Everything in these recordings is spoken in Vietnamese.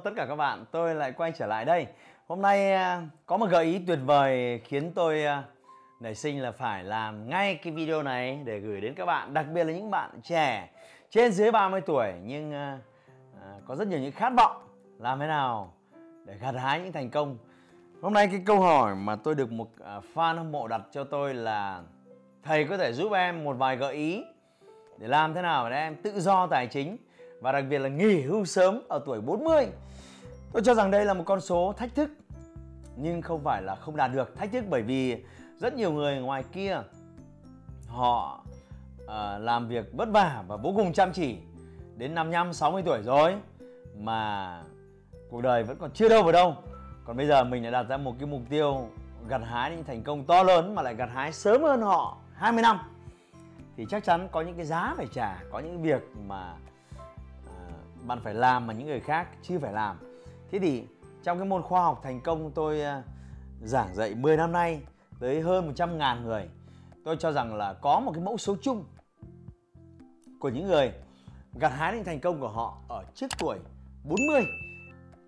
Vâng, tất cả các bạn, tôi lại quay trở lại đây. Hôm nay à, có một gợi ý tuyệt vời khiến tôi à, nảy sinh là phải làm ngay cái video này để gửi đến các bạn, đặc biệt là những bạn trẻ trên dưới 30 tuổi nhưng à, có rất nhiều những khát vọng làm thế nào để gặt hái những thành công. Hôm nay cái câu hỏi mà tôi được một fan hâm mộ đặt cho tôi là thầy có thể giúp em một vài gợi ý để làm thế nào để em tự do tài chính và đặc biệt là nghỉ hưu sớm ở tuổi 40. Tôi cho rằng đây là một con số thách thức nhưng không phải là không đạt được thách thức bởi vì rất nhiều người ngoài kia họ uh, làm việc vất vả và vô cùng chăm chỉ đến 55 60 tuổi rồi mà cuộc đời vẫn còn chưa đâu vào đâu. Còn bây giờ mình đã đặt ra một cái mục tiêu gặt hái những thành công to lớn mà lại gặt hái sớm hơn họ 20 năm thì chắc chắn có những cái giá phải trả, có những việc mà ờ, bạn phải làm mà những người khác chưa phải làm thế thì trong cái môn khoa học thành công tôi ờ, giảng dạy 10 năm nay tới hơn 100 ngàn người, tôi cho rằng là có một cái mẫu số chung của những người gặt hái những thành công của họ ở trước tuổi 40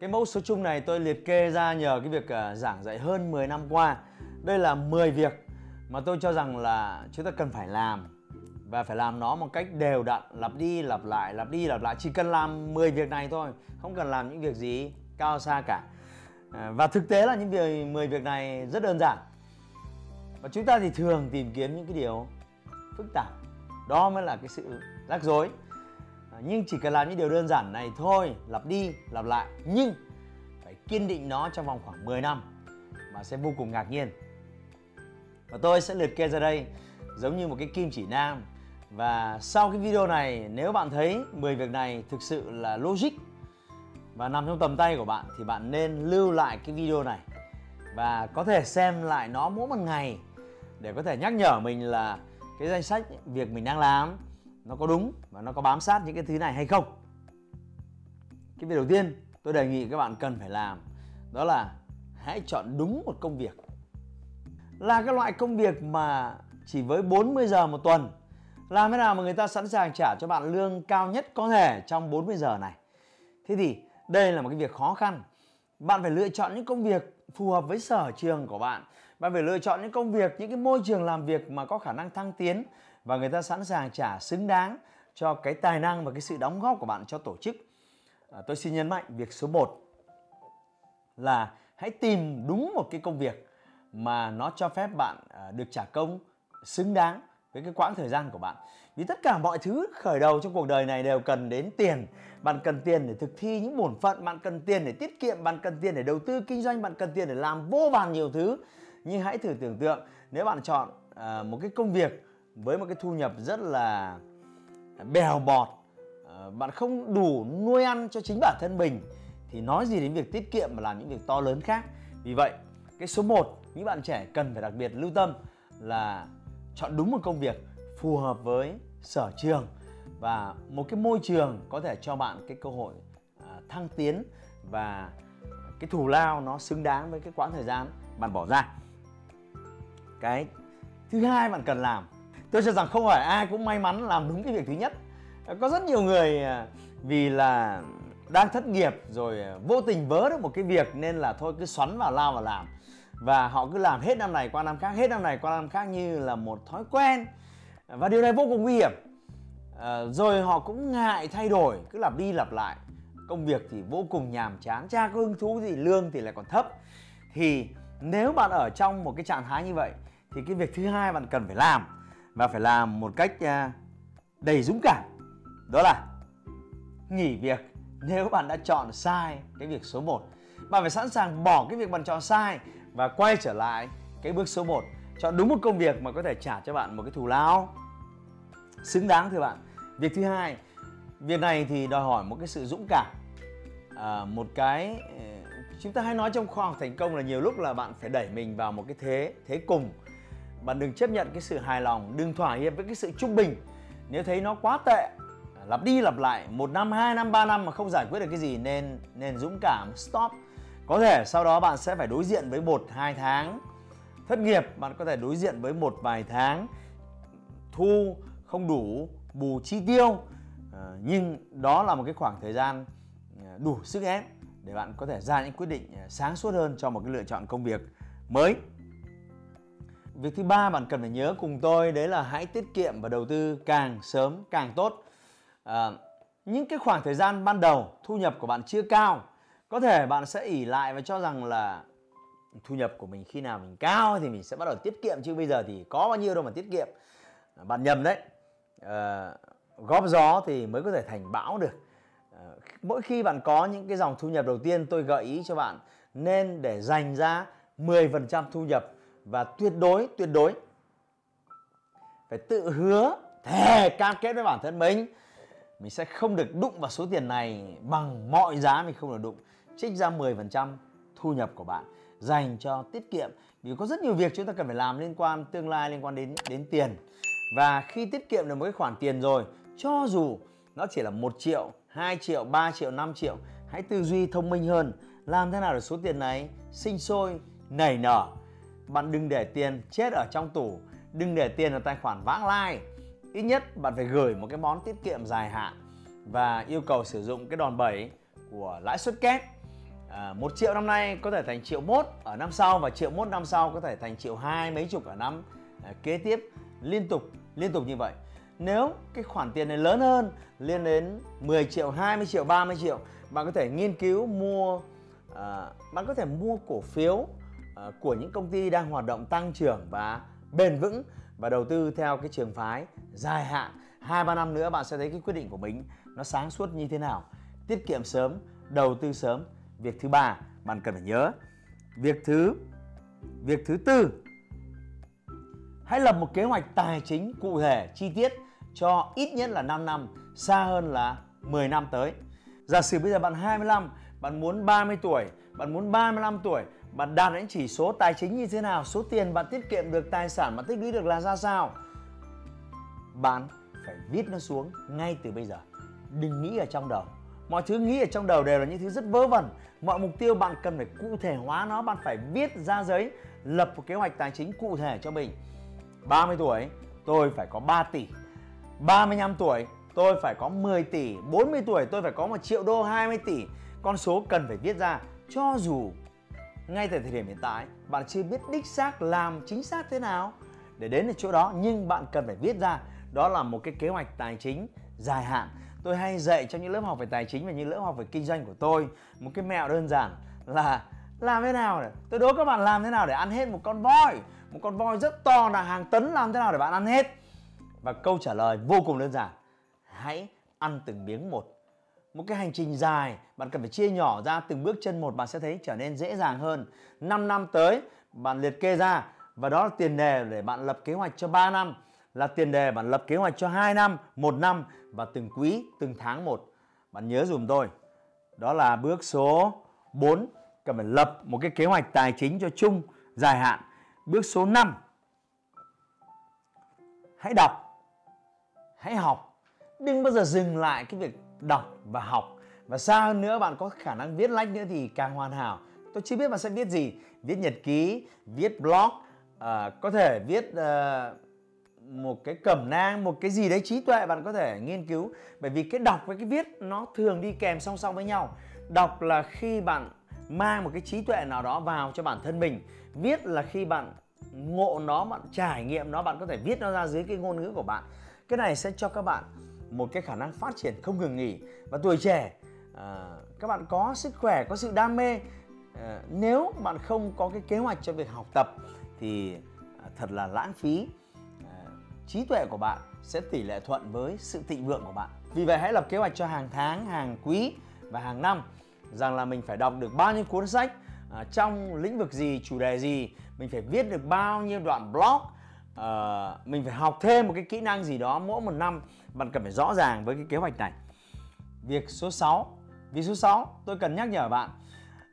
cái mẫu số chung này tôi liệt kê ra nhờ cái việc ờ, giảng dạy hơn 10 năm qua. Đây là 10 việc mà tôi cho rằng là chúng ta cần phải làm và phải làm nó một cách đều đặn, lặp đi lặp lại, lặp đi lặp lại. Chỉ cần làm 10 việc này thôi, không cần làm những việc gì cao xa cả. À, và thực tế là những việc 10 việc này rất đơn giản. Và chúng ta thì thường tìm kiếm những cái điều phức tạp. Đó mới là cái sự rắc rối. À, nhưng chỉ cần làm những điều đơn giản này thôi, lặp đi, lặp lại, nhưng phải kiên định nó trong vòng khoảng 10 năm mà sẽ vô cùng ngạc nhiên. Và tôi sẽ liệt kê ra đây giống như một cái kim chỉ nam. Và sau cái video này, nếu bạn thấy 10 việc này thực sự là logic và nằm trong tầm tay của bạn thì bạn nên lưu lại cái video này và có thể xem lại nó mỗi một ngày để có thể nhắc nhở mình là cái danh sách việc mình đang làm nó có đúng và nó có bám sát những cái thứ này hay không. Cái việc đầu tiên tôi đề nghị các bạn cần phải làm đó là hãy chọn đúng một công việc. Là cái loại công việc mà chỉ với 40 giờ một tuần, làm thế nào mà người ta sẵn sàng trả cho bạn lương cao nhất có thể trong 40 giờ này? Thế thì đây là một cái việc khó khăn. Bạn phải lựa chọn những công việc phù hợp với sở trường của bạn. Bạn phải lựa chọn những công việc, những cái môi trường làm việc mà có khả năng thăng tiến và người ta sẵn sàng trả xứng đáng cho cái tài năng và cái sự đóng góp của bạn cho tổ chức. À, tôi xin nhấn mạnh việc số 1 là hãy tìm đúng một cái công việc mà nó cho phép bạn à, được trả công xứng đáng với cái quãng thời gian của bạn vì tất cả mọi thứ khởi đầu trong cuộc đời này đều cần đến tiền. Bạn cần tiền để thực thi những bổn phận, bạn cần tiền để tiết kiệm, bạn cần tiền để đầu tư kinh doanh, bạn cần tiền để làm vô vàn nhiều thứ. Nhưng hãy thử tưởng tượng, nếu bạn chọn à, một cái công việc với một cái thu nhập rất là bèo bọt à, bạn không đủ nuôi ăn cho chính bản thân mình, thì nói gì đến việc tiết kiệm và làm những việc to lớn khác. Vì vậy, cái số 1 những bạn trẻ cần phải đặc biệt lưu tâm là chọn đúng một công việc phù hợp với sở trường và một cái môi trường có thể cho bạn cái cơ hội à, thăng tiến và cái thù lao nó xứng đáng với cái quãng thời gian bạn bỏ ra. Cái thứ hai bạn cần làm, tôi cho rằng không phải ai cũng may mắn làm đúng cái việc thứ nhất. Có rất nhiều người à, vì là đang thất nghiệp rồi à, vô tình vớ được một cái việc nên là thôi cứ xoắn vào lao vào làm. Và họ cứ làm hết năm này qua năm khác, hết năm này qua năm khác như là một thói quen và điều này vô cùng nguy hiểm. À, rồi họ cũng ngại thay đổi cứ lặp đi lặp lại. Công việc thì vô cùng nhàm chán cha có hứng thú gì lương thì lại còn thấp. Thì nếu bạn ở trong một cái trạng thái như vậy thì cái việc thứ hai bạn cần phải làm và phải làm một cách à, đầy dũng cảm. Đó là nghỉ việc nếu bạn đã chọn sai cái việc số 1 bạn phải sẵn sàng bỏ cái việc bạn chọn sai và quay trở lại cái bước số 1 chọn đúng một công việc mà có thể trả cho bạn một cái thù lao xứng đáng thưa bạn. Việc thứ hai việc này thì đòi hỏi một cái sự dũng cảm. À, một cái ờ, chúng ta hay nói trong khoa học thành công là nhiều lúc là bạn phải đẩy mình vào một cái thế thế cùng. Bạn đừng chấp nhận cái sự hài lòng đừng thỏa hiệp với cái sự trung bình. Nếu thấy nó quá tệ lặp đi lặp lại một năm hai năm ba năm mà không giải quyết được cái gì nên nên dũng cảm stop. Có thể sau đó bạn sẽ phải đối diện với một hai tháng thất nghiệp bạn có thể đối diện với một vài tháng thu không đủ bù chi tiêu. À, nhưng đó là một cái khoảng thời gian ờ, đủ sức ép để bạn có thể ra những quyết định ờ, sáng suốt hơn cho một cái lựa chọn công việc mới. Việc thứ ba bạn cần phải nhớ cùng tôi đấy là hãy tiết kiệm và đầu tư càng sớm càng tốt. À, những cái khoảng thời gian ban đầu thu nhập của bạn chưa cao có thể bạn sẽ ỉ lại và cho rằng là thu nhập của mình khi nào mình cao thì mình sẽ bắt đầu tiết kiệm chứ bây giờ thì có bao nhiêu đâu mà tiết kiệm. Bạn nhầm đấy à, góp gió thì mới có thể thành bão được. À, mỗi khi bạn có những cái dòng thu nhập đầu tiên tôi gợi ý cho bạn nên để dành ra 10% thu nhập và tuyệt đối tuyệt đối phải tự hứa thề cam kết với bản thân mình. Mình sẽ không được đụng vào số tiền này bằng mọi giá mình không được đụng. Trích ra 10% thu nhập của bạn dành cho tiết kiệm. Vì có rất nhiều việc chúng ta cần phải làm liên quan tương lai liên quan đến đến tiền và khi tiết kiệm được một cái khoản tiền rồi cho dù nó chỉ là 1 triệu 2 triệu 3 triệu 5 triệu hãy tư duy thông minh hơn. Làm thế nào để số tiền này sinh sôi nảy nở? Bạn đừng để tiền chết ở trong tủ đừng để tiền ở tài khoản vãng lai. Ít nhất bạn phải gửi một cái món tiết kiệm dài hạn và yêu cầu sử dụng cái đòn bẩy của lãi suất kép. À, một triệu năm nay có thể thành triệu mốt ở năm sau và triệu mốt năm sau có thể thành triệu hai mấy chục ở năm. À, kế tiếp liên tục liên tục như vậy. Nếu cái khoản tiền này lớn hơn lên đến 10 triệu 20 triệu 30 triệu bạn có thể nghiên cứu mua à, bạn có thể mua cổ phiếu à, của những công ty đang hoạt động tăng trưởng và bền vững và đầu tư theo cái trường phái dài hạn. Hai ba năm nữa bạn sẽ thấy cái quyết định của mình nó sáng suốt như thế nào. Tiết kiệm sớm đầu tư sớm. Việc thứ ba bạn cần phải nhớ việc thứ việc thứ tư hãy lập một kế hoạch tài chính cụ thể, chi tiết cho ít nhất là 5 năm, xa hơn là 10 năm tới. Giả sử bây giờ bạn 25 bạn muốn 30 tuổi, bạn muốn 35 tuổi, bạn đạt đến chỉ số tài chính như thế nào, số tiền bạn tiết kiệm được, tài sản bạn tích lũy được là ra sao, bạn phải viết nó xuống ngay từ bây giờ. Đừng nghĩ ở trong đầu. Mọi thứ nghĩ ở trong đầu đều là những thứ rất vớ vẩn. Mọi mục tiêu bạn cần phải cụ thể hóa nó, bạn phải viết ra giấy, lập một kế hoạch tài chính cụ thể cho mình. 30 tuổi, tôi phải có 3 tỷ. 35 tuổi, tôi phải có 10 tỷ. 40 tuổi, tôi phải có 1 triệu đô 20 tỷ. Con số cần phải viết ra, cho dù ngay tại thời điểm hiện tại, bạn chưa biết đích xác làm chính xác thế nào để đến được chỗ đó, nhưng bạn cần phải viết ra. Đó là một cái kế hoạch tài chính dài hạn. Tôi hay dạy trong những lớp học về tài chính và những lớp học về kinh doanh của tôi một cái mẹo đơn giản là làm thế nào để tôi đố các bạn làm thế nào để ăn hết một con voi? Một con voi rất to là hàng tấn làm thế nào để bạn ăn hết và câu trả lời vô cùng đơn giản hãy ăn từng miếng một một cái hành trình dài bạn cần phải chia nhỏ ra từng bước chân một bạn sẽ thấy trở nên dễ dàng hơn 5 năm tới bạn liệt kê ra và đó là tiền đề để bạn lập kế hoạch cho 3 năm là tiền đề bạn lập kế hoạch cho 2 năm, 1 năm và từng quý, từng tháng một. Bạn nhớ dùm tôi. Đó là bước số 4 cần phải lập một cái kế hoạch tài chính cho chung dài hạn. Bước số 5 hãy đọc, hãy học. Đừng bao giờ dừng lại cái việc đọc và học. Và xa hơn nữa bạn có khả năng viết lách nữa thì càng hoàn hảo. Tôi chưa biết bạn sẽ viết gì. Viết nhật ký, viết blog, à, có thể viết à, một cái cẩm nang một cái gì đấy trí tuệ bạn có thể nghiên cứu bởi vì cái đọc với cái viết nó thường đi kèm song song với nhau đọc là khi bạn mang một cái trí tuệ nào đó vào cho bản thân mình. Viết là khi bạn ngộ nó bạn trải nghiệm nó bạn có thể viết nó ra dưới cái ngôn ngữ của bạn. Cái này sẽ cho các bạn một cái khả năng phát triển không ngừng nghỉ. Và tuổi trẻ à, các bạn có sức khỏe có sự đam mê. À, nếu bạn không có cái kế hoạch cho việc học tập thì à, thật là lãng phí. À, trí tuệ của bạn sẽ tỷ lệ thuận với sự thịnh vượng của bạn. Vì vậy hãy lập kế hoạch cho hàng tháng, hàng quý và hàng năm rằng là mình phải đọc được bao nhiêu cuốn sách à, trong lĩnh vực gì, chủ đề gì, mình phải viết được bao nhiêu đoạn blog, à, mình phải học thêm một cái kỹ năng gì đó mỗi một năm. Bạn cần phải rõ ràng với cái kế hoạch này. Việc số 6, việc số 6 tôi cần nhắc nhở bạn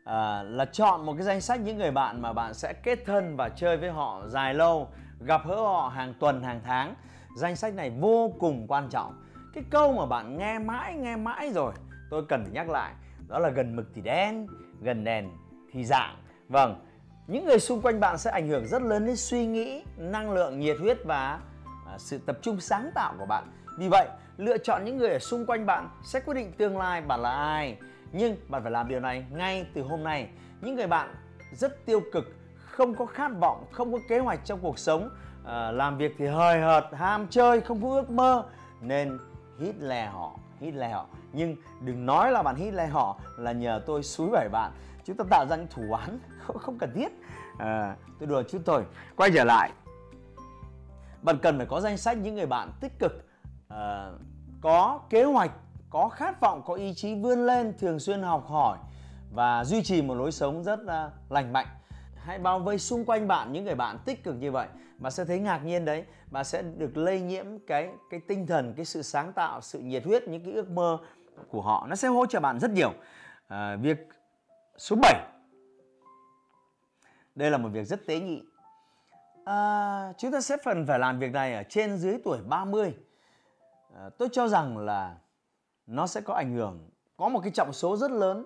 à, là chọn một cái danh sách những người bạn mà bạn sẽ kết thân và chơi với họ dài lâu gặp gỡ họ hàng tuần hàng tháng danh sách này vô cùng quan trọng cái câu mà bạn nghe mãi nghe mãi rồi tôi cần phải nhắc lại đó là gần mực thì đen gần đèn thì dạng. Vâng những người xung quanh bạn sẽ ảnh hưởng rất lớn đến suy nghĩ năng lượng nhiệt huyết và à, sự tập trung sáng tạo của bạn. Vì vậy lựa chọn những người ở xung quanh bạn sẽ quyết định tương lai bạn là ai. Nhưng bạn phải làm điều này ngay từ hôm nay. Những người bạn rất tiêu cực không có khát vọng không có kế hoạch trong cuộc sống à, làm việc thì hời hợt ham chơi không có ước mơ nên hít lè họ hít lè họ. Nhưng đừng nói là bạn hít lè họ là nhờ tôi suối bảy bạn. Chúng ta tạo ra những thủ án không, không cần thiết. À, tôi đùa chút thôi. Quay trở lại. Bạn cần phải có danh sách những người bạn tích cực. À, có kế hoạch có khát vọng có ý chí vươn lên thường xuyên học hỏi và duy trì một lối sống rất uh, lành mạnh hãy bao vây xung quanh bạn những người bạn tích cực như vậy. Bạn sẽ thấy ngạc nhiên đấy. Bạn sẽ được lây nhiễm cái cái tinh thần cái sự sáng tạo sự nhiệt huyết những cái ước mơ của họ. Nó sẽ hỗ trợ bạn rất nhiều. À, việc số 7 đây là một việc rất tế nhị. À, chúng ta sẽ phần phải làm việc này ở trên dưới tuổi 30 à, tôi cho rằng là nó sẽ có ảnh hưởng có một cái trọng số rất lớn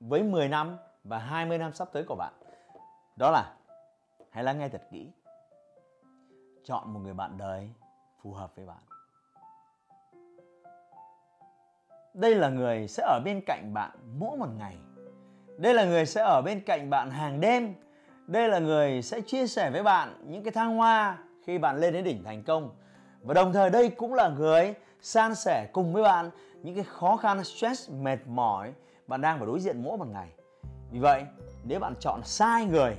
với 10 năm và 20 năm sắp tới của bạn đó là hãy lắng nghe thật kỹ. Chọn một người bạn đời phù hợp với bạn. Đây là người sẽ ở bên cạnh bạn mỗi một ngày. Đây là người sẽ ở bên cạnh bạn hàng đêm. Đây là người sẽ chia sẻ với bạn những cái thăng hoa khi bạn lên đến đỉnh thành công. Và đồng thời đây cũng là người san sẻ cùng với bạn những cái khó khăn, stress mệt mỏi bạn đang phải đối diện mỗi một ngày vì vậy nếu bạn chọn sai người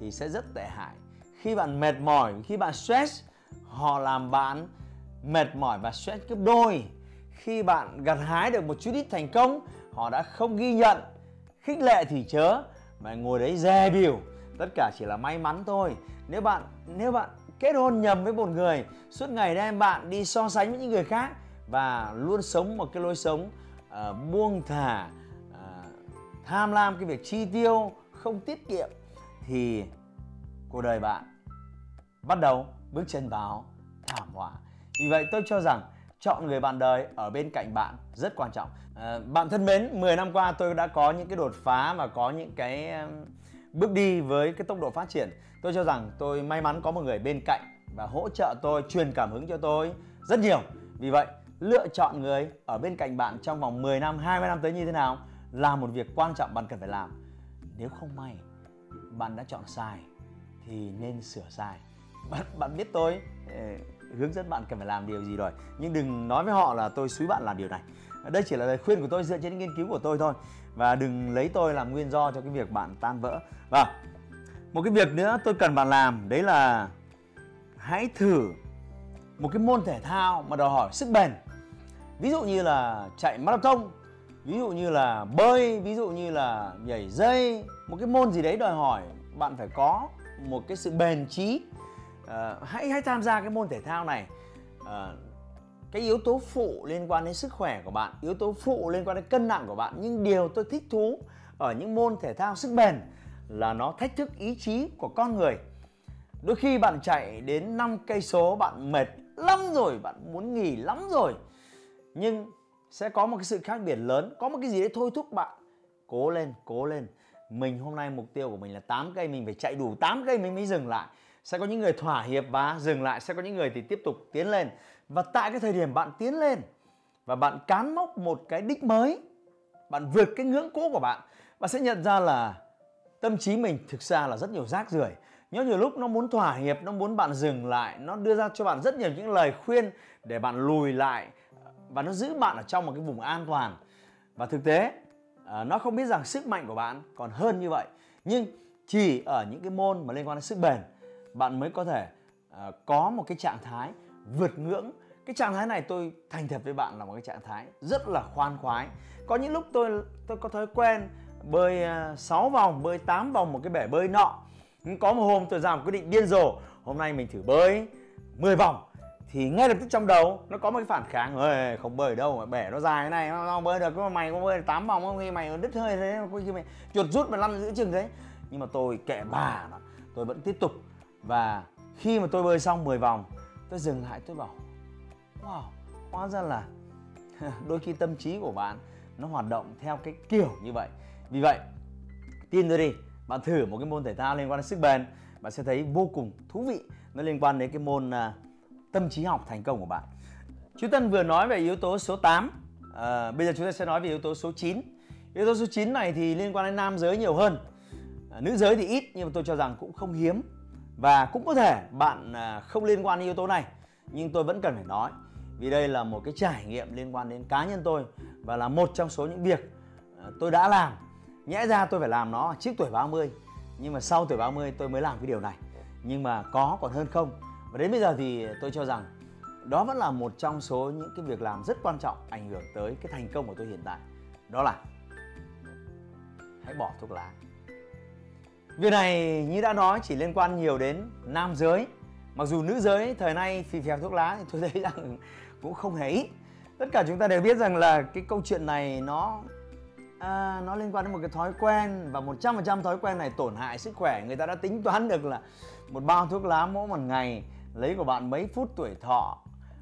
thì sẽ rất tệ hại. Khi bạn mệt mỏi khi bạn stress họ làm bạn mệt mỏi và stress gấp đôi. Khi bạn gặt hái được một chút ít thành công họ đã không ghi nhận. Khích lệ thì chớ mà ngồi đấy dè biểu tất cả chỉ là may mắn thôi. Nếu bạn nếu bạn kết hôn nhầm với một người suốt ngày đem bạn đi so sánh với những người khác và luôn sống một cái lối sống uh, buông thả tham lam cái việc chi tiêu không tiết kiệm thì cuộc đời bạn bắt đầu bước chân vào thảm họa. Vì vậy tôi cho rằng chọn người bạn đời ở bên cạnh bạn rất quan trọng. À, bạn thân mến 10 năm qua tôi đã có những cái đột phá và có những cái bước đi với cái tốc độ phát triển. Tôi cho rằng tôi may mắn có một người bên cạnh và hỗ trợ tôi truyền cảm hứng cho tôi rất nhiều. Vì vậy lựa chọn người ở bên cạnh bạn trong vòng 10 năm 20 năm tới như thế nào? Là một việc quan trọng bạn cần phải làm. Nếu không may bạn đã chọn sai, thì nên sửa sai. Bạn bạn biết tôi ờ, hướng dẫn bạn cần phải làm điều gì rồi. Nhưng đừng nói với họ là tôi xúi bạn làm điều này. Đây chỉ là lời khuyên của tôi dựa trên nghiên cứu của tôi thôi. Và đừng lấy tôi làm nguyên do cho cái việc bạn tan vỡ. Và một cái việc nữa tôi cần bạn làm, đấy là hãy thử một cái môn thể thao mà đòi hỏi sức bền. Ví dụ như là chạy marathon ví dụ như là bơi ví dụ như là nhảy dây một cái môn gì đấy đòi hỏi bạn phải có một cái sự bền trí. À, hãy hãy tham gia cái môn thể thao này. À, cái yếu tố phụ liên quan đến sức khỏe của bạn yếu tố phụ liên quan đến cân nặng của bạn. Nhưng điều tôi thích thú ở những môn thể thao sức bền là nó thách thức ý chí của con người. Đôi khi bạn chạy đến 5 cây số bạn mệt lắm rồi bạn muốn nghỉ lắm rồi. Nhưng sẽ có một cái sự khác biệt lớn. Có một cái gì đấy thôi thúc bạn cố lên cố lên. Mình hôm nay mục tiêu của mình là 8 cây mình phải chạy đủ 8 cây mình mới dừng lại. Sẽ có những người thỏa hiệp và dừng lại. Sẽ có những người thì tiếp tục tiến lên. Và tại cái thời điểm bạn tiến lên và bạn cán mốc một cái đích mới, bạn vượt cái ngưỡng cũ của bạn bạn sẽ nhận ra là tâm trí mình thực ra là rất nhiều rác rưởi. Nhớ nhiều lúc nó muốn thỏa hiệp, nó muốn bạn dừng lại, nó đưa ra cho bạn rất nhiều những lời khuyên để bạn lùi lại và nó giữ bạn ở trong một cái vùng an toàn. Và thực tế à, nó không biết rằng sức mạnh của bạn còn hơn như vậy. Nhưng chỉ ở những cái môn mà liên quan đến sức bền bạn mới có thể à, có một cái trạng thái vượt ngưỡng. Cái trạng thái này tôi thành thật với bạn là một cái trạng thái rất là khoan khoái. Có những lúc tôi tôi có thói quen bơi à, 6 vòng bơi 8 vòng một cái bể bơi nọ. Nhưng có một hôm tôi ra một quyết định điên rồ. Hôm nay mình thử bơi 10 vòng thì ngay lập tức trong đầu nó có một cái phản kháng. Ơi không bơi đâu mà bẻ nó dài thế này nó bơi được mày có bơi tám vòng không? Khi mày đứt hơi thế có khi mày chuột rút mà lăn giữa chừng đấy. Nhưng mà tôi kệ bà nó tôi vẫn tiếp tục. Và khi mà tôi bơi xong 10 vòng tôi dừng lại tôi bảo wow hóa ra là đôi khi tâm trí của bạn nó hoạt động theo cái kiểu như vậy. Vì vậy tin tôi đi bạn thử một cái môn thể thao liên quan đến sức bền bạn sẽ thấy vô cùng thú vị. Nó liên quan đến cái môn uh, tâm trí học thành công của bạn. Chú Tân vừa nói về yếu tố số 8 à, ờ, bây giờ chúng ta sẽ nói về yếu tố số 9 yếu tố số 9 này thì liên quan đến nam giới nhiều hơn. À, nữ giới thì ít nhưng mà tôi cho rằng cũng không hiếm. Và cũng có thể bạn à, không liên quan đến yếu tố này nhưng tôi vẫn cần phải nói. Vì đây là một cái trải nghiệm liên quan đến cá nhân tôi và là một trong số những việc à, tôi đã làm. Nhẽ ra tôi phải làm nó trước tuổi 30 nhưng mà sau tuổi 30 tôi mới làm cái điều này. Nhưng mà có còn hơn không? Và đến bây giờ thì tôi cho rằng đó vẫn là một trong số những cái việc làm rất quan trọng ảnh hưởng tới cái thành công của tôi hiện tại. Đó là hãy bỏ thuốc lá. Việc này như đã nói chỉ liên quan nhiều đến nam giới. Mặc dù nữ giới thời nay phì phèo thuốc lá thì tôi thấy rằng cũng không hề ít. Tất cả chúng ta đều biết rằng là cái câu chuyện này nó à, nó liên quan đến một cái thói quen và 100% thói quen này tổn hại sức khỏe. Người ta đã tính toán được là một bao thuốc lá mỗi một ngày lấy của bạn mấy phút tuổi thọ?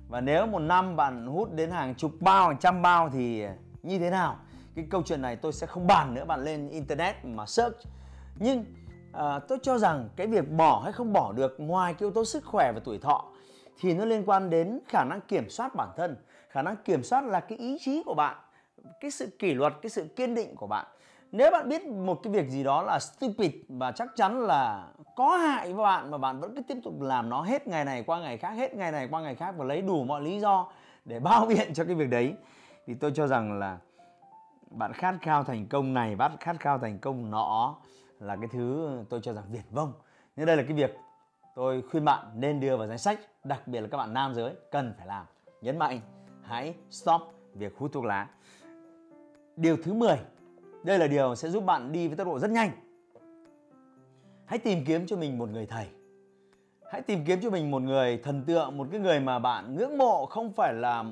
Và nếu một năm bạn hút đến hàng chục bao hàng trăm bao thì như thế nào? Cái câu chuyện này tôi sẽ không bàn nữa bạn lên internet mà search. Nhưng à, tôi cho rằng cái việc bỏ hay không bỏ được ngoài cái yếu tố sức khỏe và tuổi thọ thì nó liên quan đến khả năng kiểm soát bản thân. Khả năng kiểm soát là cái ý chí của bạn cái sự kỷ luật cái sự kiên định của bạn nếu bạn biết một cái việc gì đó là stupid và chắc chắn là có hại với bạn mà bạn vẫn cứ tiếp tục làm nó hết ngày này qua ngày khác, hết ngày này qua ngày khác và lấy đủ mọi lý do để bao biện cho cái việc đấy, thì tôi cho rằng là bạn khát khao thành công này, bạn khát khao thành công nọ là cái thứ tôi cho rằng viển vông. Nhưng đây là cái việc tôi khuyên bạn nên đưa vào danh sách, đặc biệt là các bạn nam giới cần phải làm. Nhấn mạnh, hãy stop việc hút thuốc lá. Điều thứ 10 đây là điều sẽ giúp bạn đi với tốc độ rất nhanh. Hãy tìm kiếm cho mình một người thầy. Hãy tìm kiếm cho mình một người thần tượng một cái người mà bạn ngưỡng mộ không phải là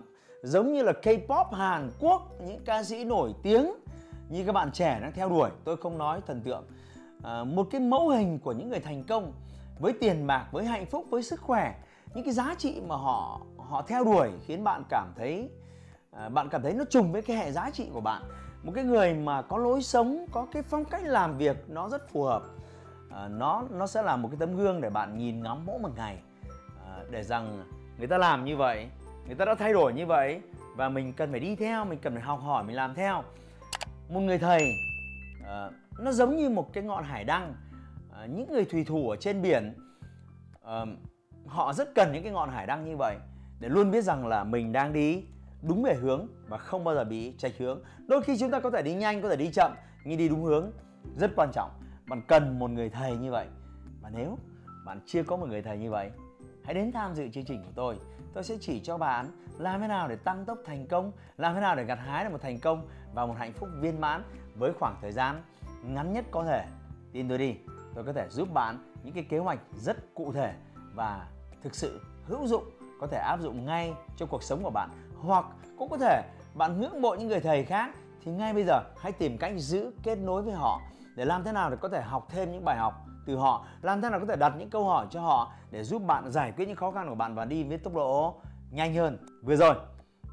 giống như là K-pop Hàn Quốc những ca sĩ nổi tiếng như các bạn trẻ đang theo đuổi. Tôi không nói thần tượng. À, một cái mẫu hình của những người thành công với tiền bạc với hạnh phúc với sức khỏe những cái giá trị mà họ họ theo đuổi khiến bạn cảm thấy à, bạn cảm thấy nó trùng với cái hệ giá trị của bạn một cái người mà có lối sống có cái phong cách làm việc nó rất phù hợp. À, nó nó sẽ là một cái tấm gương để bạn nhìn ngắm mỗi một ngày. À, để rằng người ta làm như vậy người ta đã thay đổi như vậy và mình cần phải đi theo mình cần phải học hỏi mình làm theo. Một người thầy à, nó giống như một cái ngọn hải đăng. À, những người thủy thủ ở trên biển à, họ rất cần những cái ngọn hải đăng như vậy để luôn biết rằng là mình đang đi đúng về hướng và không bao giờ bị chệch hướng. Đôi khi chúng ta có thể đi nhanh, có thể đi chậm, nhưng đi đúng hướng rất quan trọng. Bạn cần một người thầy như vậy. Và nếu bạn chưa có một người thầy như vậy, hãy đến tham dự chương trình của tôi. Tôi sẽ chỉ cho bạn làm thế nào để tăng tốc thành công, làm thế nào để gặt hái được một thành công và một hạnh phúc viên mãn với khoảng thời gian ngắn nhất có thể. Tin tôi đi, tôi có thể giúp bạn những cái kế hoạch rất cụ thể và thực sự hữu dụng có thể áp dụng ngay cho cuộc sống của bạn hoặc cũng có thể bạn ngưỡng mộ những người thầy khác, thì ngay bây giờ hãy tìm cách giữ kết nối với họ. Để làm thế nào để có thể học thêm những bài học từ họ, làm thế nào có thể đặt những câu hỏi cho họ để giúp bạn giải quyết những khó khăn của bạn và đi với tốc độ nhanh hơn. Vừa rồi,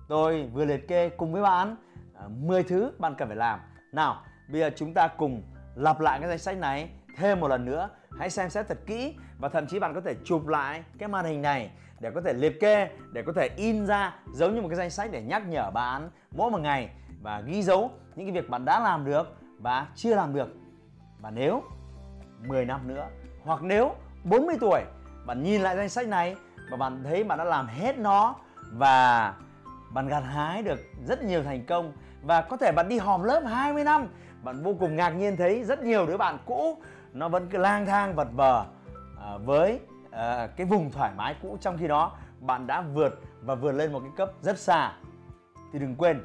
tôi vừa liệt kê cùng với bạn à, 10 thứ bạn cần phải làm. Nào, bây giờ chúng ta cùng lặp lại cái danh sách này thêm một lần nữa. Hãy xem xét thật kỹ và thậm chí bạn có thể chụp lại cái màn hình này để có thể liệt kê để có thể in ra giống như một cái danh sách để nhắc nhở bạn mỗi một ngày và ghi dấu những cái việc bạn đã làm được và chưa làm được. Và nếu 10 năm nữa hoặc nếu 40 tuổi bạn nhìn lại danh sách này và bạn thấy bạn đã làm hết nó và bạn gặt hái được rất nhiều thành công và có thể bạn đi hòm lớp 20 năm bạn vô cùng ngạc nhiên thấy rất nhiều đứa bạn cũ nó vẫn cứ lang thang vật vờ à, với à, cái vùng thoải mái cũ trong khi đó bạn đã vượt và vượt lên một cái cấp rất xa thì đừng quên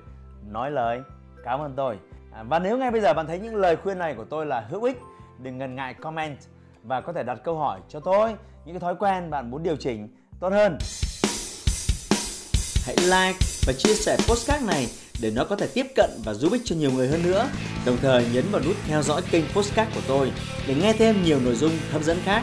nói lời cảm ơn tôi à, và nếu ngay bây giờ bạn thấy những lời khuyên này của tôi là hữu ích đừng ngần ngại comment và có thể đặt câu hỏi cho tôi những cái thói quen bạn muốn điều chỉnh tốt hơn hãy like và chia sẻ postcard này để nó có thể tiếp cận và giúp ích cho nhiều người hơn nữa. Đồng thời nhấn vào nút theo dõi kênh postcard của tôi để nghe thêm nhiều nội dung hấp dẫn khác.